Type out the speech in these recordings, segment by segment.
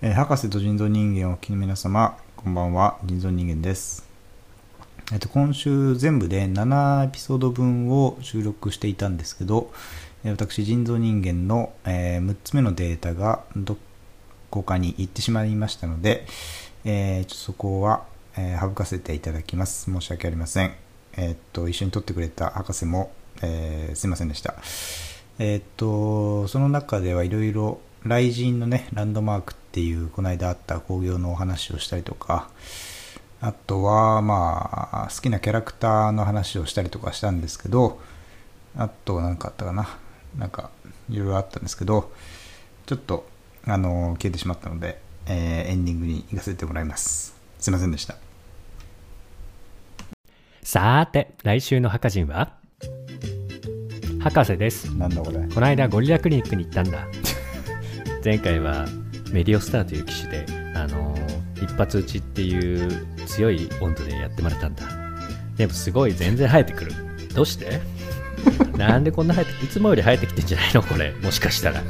えー博士と人造人間をお聞きの皆様、こんばんは、人造人間です。えっと、今週全部で7エピソード分を収録していたんですけど、私、人造人間の、え6つ目のデータがどこかに行ってしまいましたので、えーちょっとそこは、え省かせていただきます。申し訳ありません。えっと、一緒に撮ってくれた博士も、えーすいませんでした。えっと、その中ではいろいろ、雷神のね、ランドマークっていう、この間あった工業のお話をしたりとか、あとは、まあ、好きなキャラクターの話をしたりとかしたんですけど、あと、なんかあったかな。なんか、いろいろあったんですけど、ちょっと、あの、消えてしまったので、えーエンディングに行かせてもらいます。すいませんでした。さーて、来週の博人は？博士です。なんだこれ。この間ゴリラクリニックに行ったんだ。前回はメディオスターという機種で、あのー一発打ちっていう強い温度でやってもらったんだ。でもすごい全然生えてくる。どうして？なんでこんな生えていつもより生えてきてんじゃないの？これ。もしかしたら。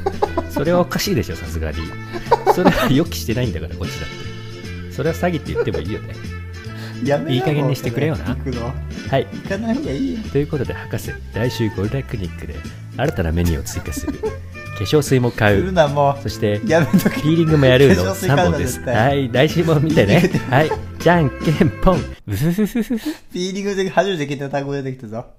それはおかしいでしょ、さすがに。それは予期してないんだから、こっちだって。それは詐欺って言ってもいいよね。やいい加減にしてくれよなはい。行かない方がいいよ。ということで博士来週ゴリラクリニックで新たなメニューを追加する化粧水も買う。な、もそしてう。やめとけ。ピーリングもやるの化粧水買う3な本です。はい。来週も見てね。はい。じゃんけんぽん。ピーリングで初めて聞いた単語出てきたぞ。